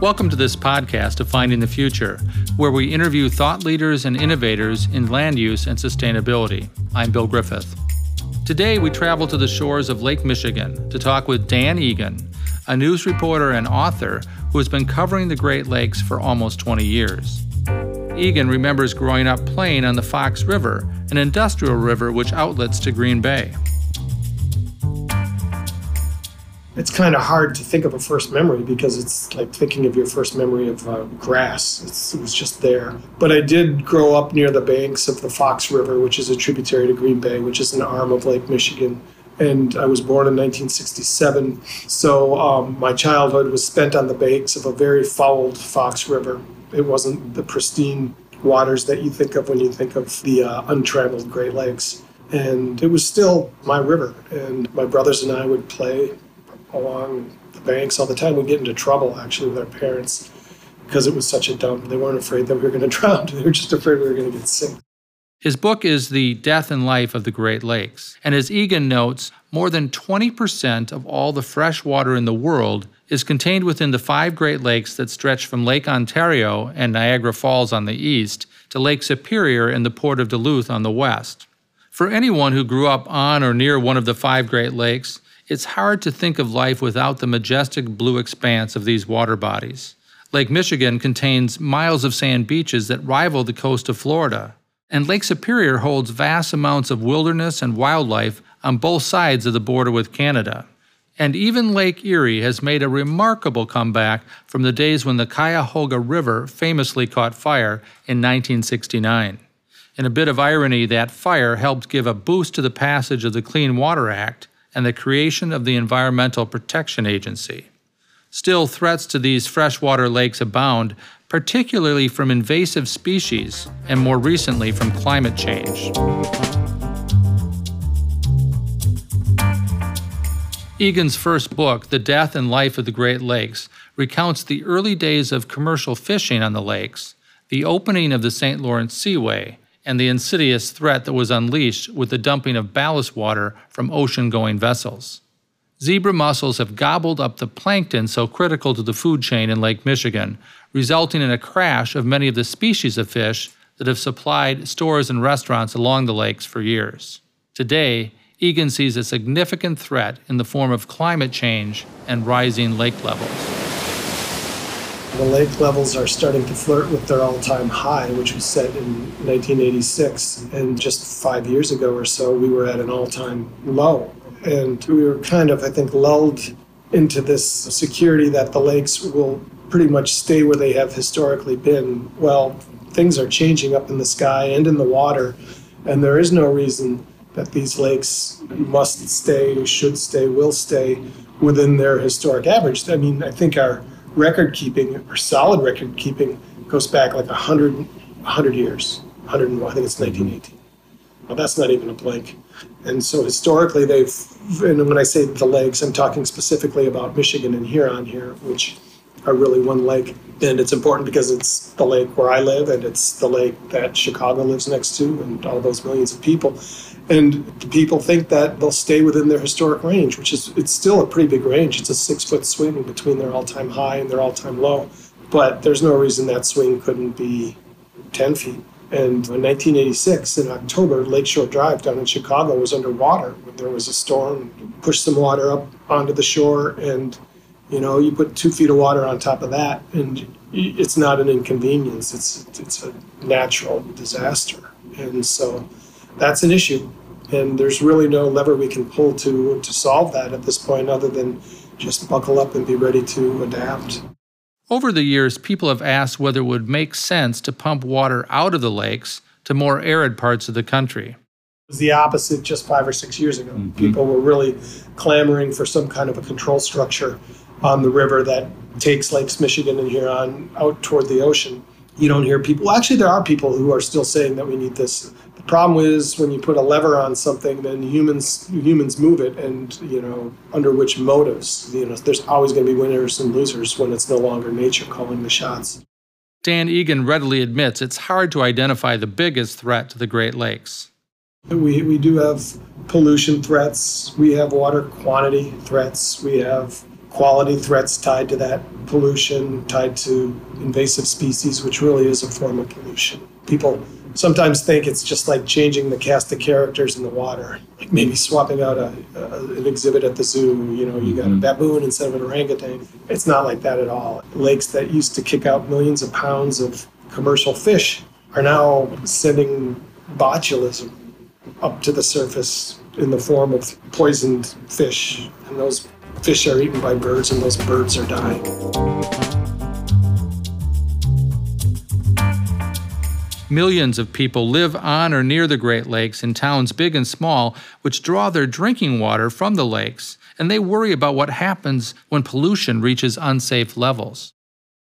Welcome to this podcast of Finding the Future, where we interview thought leaders and innovators in land use and sustainability. I'm Bill Griffith. Today, we travel to the shores of Lake Michigan to talk with Dan Egan, a news reporter and author who has been covering the Great Lakes for almost 20 years. Egan remembers growing up playing on the Fox River, an industrial river which outlets to Green Bay. It's kind of hard to think of a first memory because it's like thinking of your first memory of uh, grass. It's, it was just there. But I did grow up near the banks of the Fox River, which is a tributary to Green Bay, which is an arm of Lake Michigan. And I was born in 1967. So um, my childhood was spent on the banks of a very fouled Fox River. It wasn't the pristine waters that you think of when you think of the uh, untrammeled Great Lakes. And it was still my river. And my brothers and I would play along the banks all the time. We'd get into trouble actually with our parents because it was such a dump. They weren't afraid that we were going to drown. They were just afraid we were going to get sick. His book is The Death and Life of the Great Lakes. And as Egan notes, more than 20% of all the fresh water in the world is contained within the five Great Lakes that stretch from Lake Ontario and Niagara Falls on the east to Lake Superior and the Port of Duluth on the west. For anyone who grew up on or near one of the five Great Lakes, it's hard to think of life without the majestic blue expanse of these water bodies. Lake Michigan contains miles of sand beaches that rival the coast of Florida, and Lake Superior holds vast amounts of wilderness and wildlife on both sides of the border with Canada. And even Lake Erie has made a remarkable comeback from the days when the Cuyahoga River famously caught fire in 1969. In a bit of irony, that fire helped give a boost to the passage of the Clean Water Act and the creation of the Environmental Protection Agency. Still, threats to these freshwater lakes abound, particularly from invasive species and more recently from climate change. Egan's first book, The Death and Life of the Great Lakes, recounts the early days of commercial fishing on the lakes, the opening of the St. Lawrence Seaway, and the insidious threat that was unleashed with the dumping of ballast water from ocean going vessels. Zebra mussels have gobbled up the plankton so critical to the food chain in Lake Michigan, resulting in a crash of many of the species of fish that have supplied stores and restaurants along the lakes for years. Today, Egan sees a significant threat in the form of climate change and rising lake levels. The lake levels are starting to flirt with their all time high, which was set in 1986. And just five years ago or so, we were at an all time low. And we were kind of, I think, lulled into this security that the lakes will pretty much stay where they have historically been. Well, things are changing up in the sky and in the water, and there is no reason that these lakes must stay, should stay, will stay within their historic average. I mean, I think our record keeping or solid record keeping goes back like 100, 100 years. 100, I think it's mm-hmm. 1918. Well, that's not even a blink. And so historically, they've, and when I say the lakes, I'm talking specifically about Michigan and Huron here, which are really one lake. And it's important because it's the lake where I live and it's the lake that Chicago lives next to and all those millions of people. And people think that they'll stay within their historic range, which is it's still a pretty big range. It's a six foot swing between their all time high and their all time low. But there's no reason that swing couldn't be 10 feet. And in 1986, in October, Lakeshore Drive down in Chicago was underwater when there was a storm, pushed some water up onto the shore, and you know, you put two feet of water on top of that, and it's not an inconvenience. It's it's a natural disaster, and so that's an issue and there's really no lever we can pull to to solve that at this point other than just buckle up and be ready to adapt. Over the years, people have asked whether it would make sense to pump water out of the lakes to more arid parts of the country. It was the opposite just five or six years ago. Mm-hmm. People were really clamoring for some kind of a control structure on the river that takes Lakes Michigan and Huron out toward the ocean. You don't hear people, actually, there are people who are still saying that we need this the problem is when you put a lever on something, then humans humans move it, and you know under which motives. You know, there's always going to be winners and losers when it's no longer nature calling the shots. Dan Egan readily admits it's hard to identify the biggest threat to the Great Lakes. We, we do have pollution threats, we have water quantity threats, we have quality threats tied to that pollution, tied to invasive species, which really is a form of pollution. People sometimes think it's just like changing the cast of characters in the water, like maybe swapping out a, a, an exhibit at the zoo. You know, you got a mm-hmm. baboon instead of an orangutan. It's not like that at all. Lakes that used to kick out millions of pounds of commercial fish are now sending botulism up to the surface in the form of poisoned fish, and those fish are eaten by birds, and those birds are dying. Millions of people live on or near the Great Lakes in towns big and small, which draw their drinking water from the lakes, and they worry about what happens when pollution reaches unsafe levels.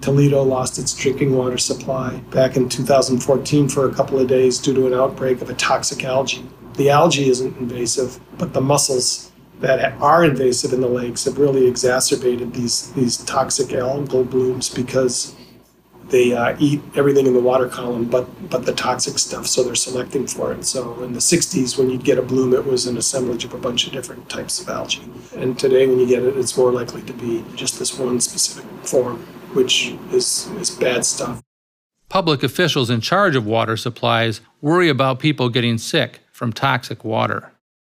Toledo lost its drinking water supply back in 2014 for a couple of days due to an outbreak of a toxic algae. The algae isn't invasive, but the mussels that are invasive in the lakes have really exacerbated these, these toxic algal blooms because they uh, eat everything in the water column but but the toxic stuff so they're selecting for it. So in the 60s when you'd get a bloom it was an assemblage of a bunch of different types of algae. And today when you get it it's more likely to be just this one specific form which is is bad stuff. Public officials in charge of water supplies worry about people getting sick from toxic water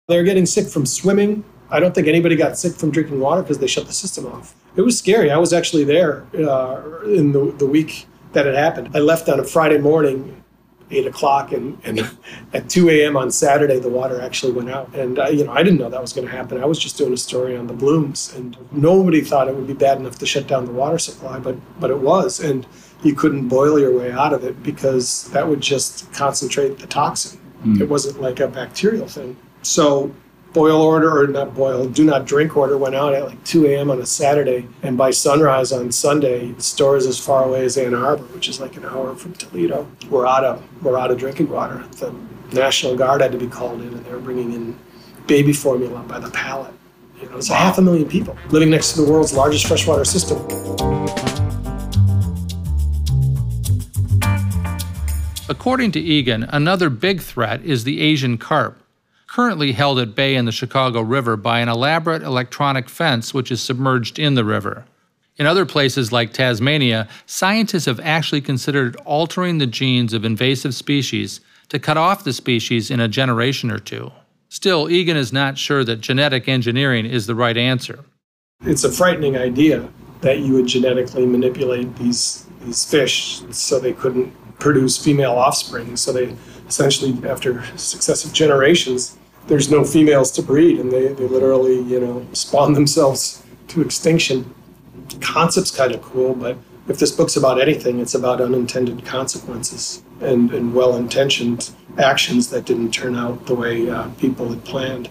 they're getting sick from swimming I don't think anybody got sick from drinking water because they shut the system off. It was scary. I was actually there uh, in the, the week that it happened. I left on a Friday morning, 8 o'clock, and, and at 2 a.m. on Saturday, the water actually went out. And, uh, you know, I didn't know that was going to happen. I was just doing a story on the blooms, and nobody thought it would be bad enough to shut down the water supply, but, but it was. And you couldn't boil your way out of it because that would just concentrate the toxin. Mm. It wasn't like a bacterial thing. So boil order or not boil, do not drink order went out at like 2 a.m. on a Saturday, and by sunrise on Sunday, stores as far away as Ann Arbor, which is like an hour from Toledo, were out of were out of drinking water. The National Guard had to be called in, and they were bringing in baby formula by the pallet. You know, it's a half a million people living next to the world's largest freshwater system. According to Egan, another big threat is the Asian carp currently held at bay in the Chicago River by an elaborate electronic fence which is submerged in the river. In other places like Tasmania, scientists have actually considered altering the genes of invasive species to cut off the species in a generation or two. Still, Egan is not sure that genetic engineering is the right answer. It's a frightening idea that you would genetically manipulate these, these fish so they couldn't produce female offspring. So they essentially, after successive generations, there's no females to breed and they, they literally, you know, spawn themselves to extinction. Concept's kind of cool, but if this book's about anything, it's about unintended consequences and, and well intentioned actions that didn't turn out the way uh, people had planned.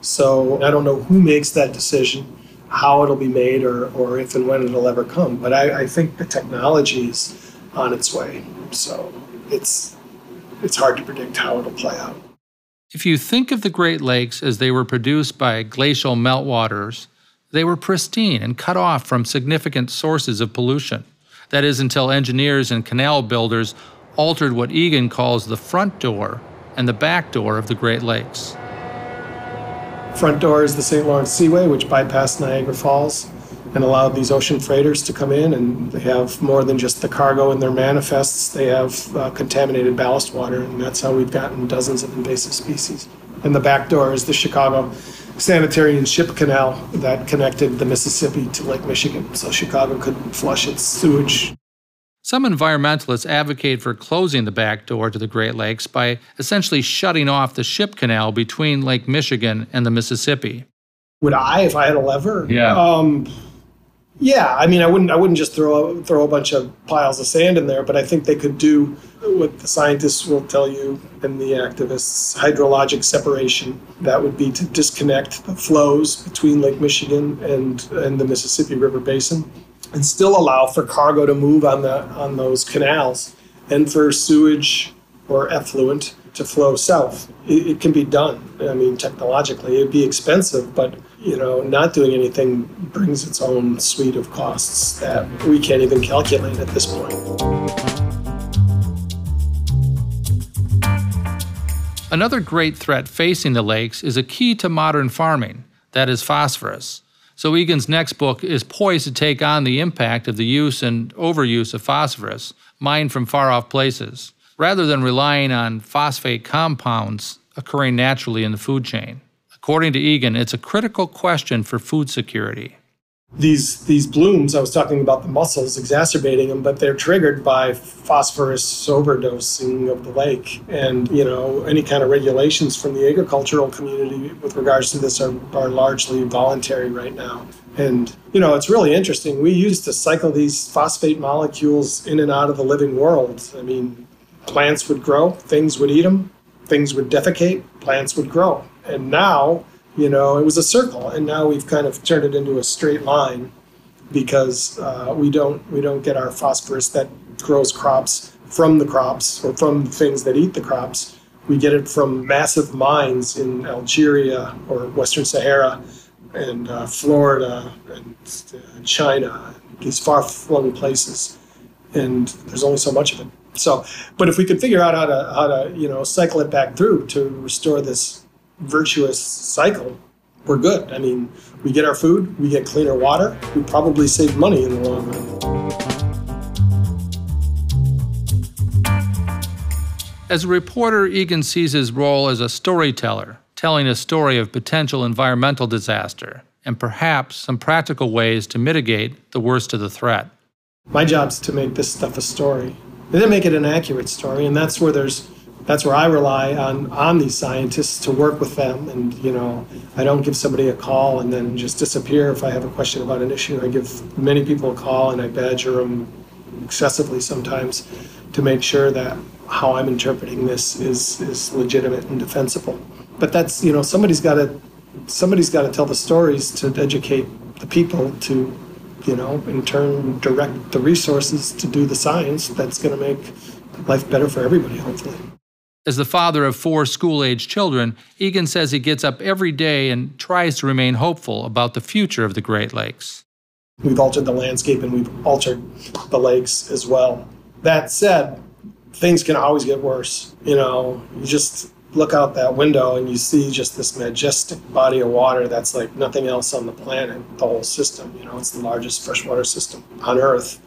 So I don't know who makes that decision, how it'll be made, or, or if and when it'll ever come. But I, I think the technology is on its way. So it's, it's hard to predict how it'll play out. If you think of the Great Lakes as they were produced by glacial meltwaters, they were pristine and cut off from significant sources of pollution. That is, until engineers and canal builders altered what Egan calls the front door and the back door of the Great Lakes. Front door is the St. Lawrence Seaway, which bypassed Niagara Falls and allowed these ocean freighters to come in. And they have more than just the cargo in their manifests, they have uh, contaminated ballast water. And that's how we've gotten dozens of invasive species. And the back door is the Chicago sanitary and ship canal that connected the Mississippi to Lake Michigan. So Chicago could flush its sewage. Some environmentalists advocate for closing the back door to the Great Lakes by essentially shutting off the ship canal between Lake Michigan and the Mississippi. Would I, if I had a lever? Yeah. Um, yeah, I mean, I wouldn't I wouldn't just throw a, throw a bunch of piles of sand in there, but I think they could do what the scientists will tell you and the activists hydrologic separation. That would be to disconnect the flows between Lake Michigan and and the Mississippi River Basin, and still allow for cargo to move on the on those canals, and for sewage or effluent to flow south. It, it can be done. I mean, technologically, it'd be expensive, but you know, not doing anything brings its own suite of costs that we can't even calculate at this point. Another great threat facing the lakes is a key to modern farming that is phosphorus. So, Egan's next book is poised to take on the impact of the use and overuse of phosphorus, mined from far off places, rather than relying on phosphate compounds occurring naturally in the food chain. According to Egan, it's a critical question for food security. These these blooms i was talking about the mussels exacerbating them but they're triggered by phosphorus overdosing of the lake. And you know any kind of regulations from the agricultural community with regards to this are, are largely voluntary right now. And you know it's really interesting. We used to cycle these phosphate molecules in and out of the living world. I mean plants would grow things would eat them things would defecate plants would grow and now you know, it was a circle, and now we've kind of turned it into a straight line because uh, we don't we don't get our phosphorus that grows crops from the crops or from things that eat the crops. We get it from massive mines in Algeria or Western Sahara and uh, Florida and uh, China, these far-flung places, and there's only so much of it. So, but if we could figure out how to how to you know cycle it back through to restore this virtuous cycle, we're good. I mean, we get our food, we get cleaner water, we probably save money in the long run. As a reporter, Egan sees his role as a storyteller, telling a story of potential environmental disaster and perhaps some practical ways to mitigate the worst of the threat. My job's to make this stuff a story, and then make it an accurate story, and that's where there's that's where I rely on on these scientists to work with them. And you know, I don't give somebody a call and then just disappear if I have a question about an issue. I give many people a call and I badger them excessively sometimes to make sure that how I'm interpreting this is is legitimate and defensible. But that's you know somebody's got to somebody's got to tell the stories to educate the people to you know in turn direct the resources to do the science that's going to make life better for everybody hopefully as the father of four school age children, Egan says he gets up every day and tries to remain hopeful about the future of the Great Lakes. We've altered the landscape and we've altered the lakes as well. That said, things can always get worse. You know, you just look out that window and you see just this majestic body of water that's like nothing else on the planet, the whole system. You know, it's the largest freshwater system on Earth.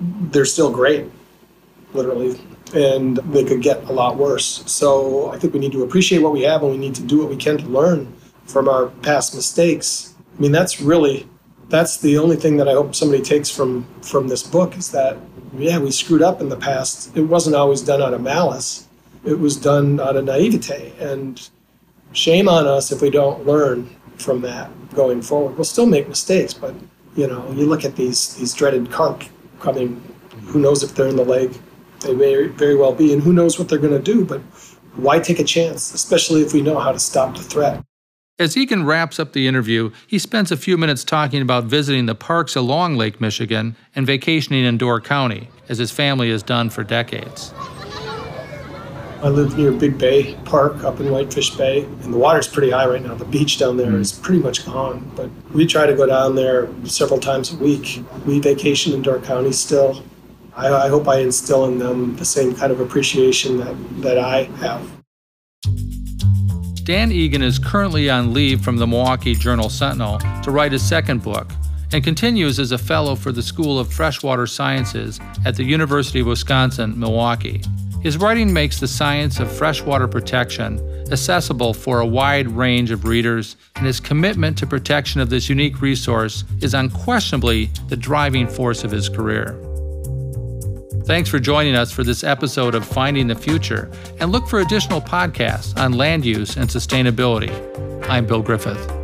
They're still great, literally and they could get a lot worse. So I think we need to appreciate what we have and we need to do what we can to learn from our past mistakes. I mean, that's really that's the only thing that I hope somebody takes from from this book is that yeah, we screwed up in the past. It wasn't always done out of malice. It was done out of naivete and shame on us if we don't learn from that going forward. We'll still make mistakes, but you know, you look at these these dreaded carp coming. Who knows if they're in the lake? They may very well be, and who knows what they're going to do, but why take a chance, especially if we know how to stop the threat? As Egan wraps up the interview, he spends a few minutes talking about visiting the parks along Lake Michigan and vacationing in Door County, as his family has done for decades. I live near Big Bay Park up in Whitefish Bay, and the water's pretty high right now. The beach down there is mm. pretty much gone, but we try to go down there several times a week. We vacation in Door County still, I, I hope I instill in them the same kind of appreciation that, that I have. Dan Egan is currently on leave from the Milwaukee Journal Sentinel to write his second book and continues as a fellow for the School of Freshwater Sciences at the University of Wisconsin Milwaukee. His writing makes the science of freshwater protection accessible for a wide range of readers, and his commitment to protection of this unique resource is unquestionably the driving force of his career. Thanks for joining us for this episode of Finding the Future, and look for additional podcasts on land use and sustainability. I'm Bill Griffith.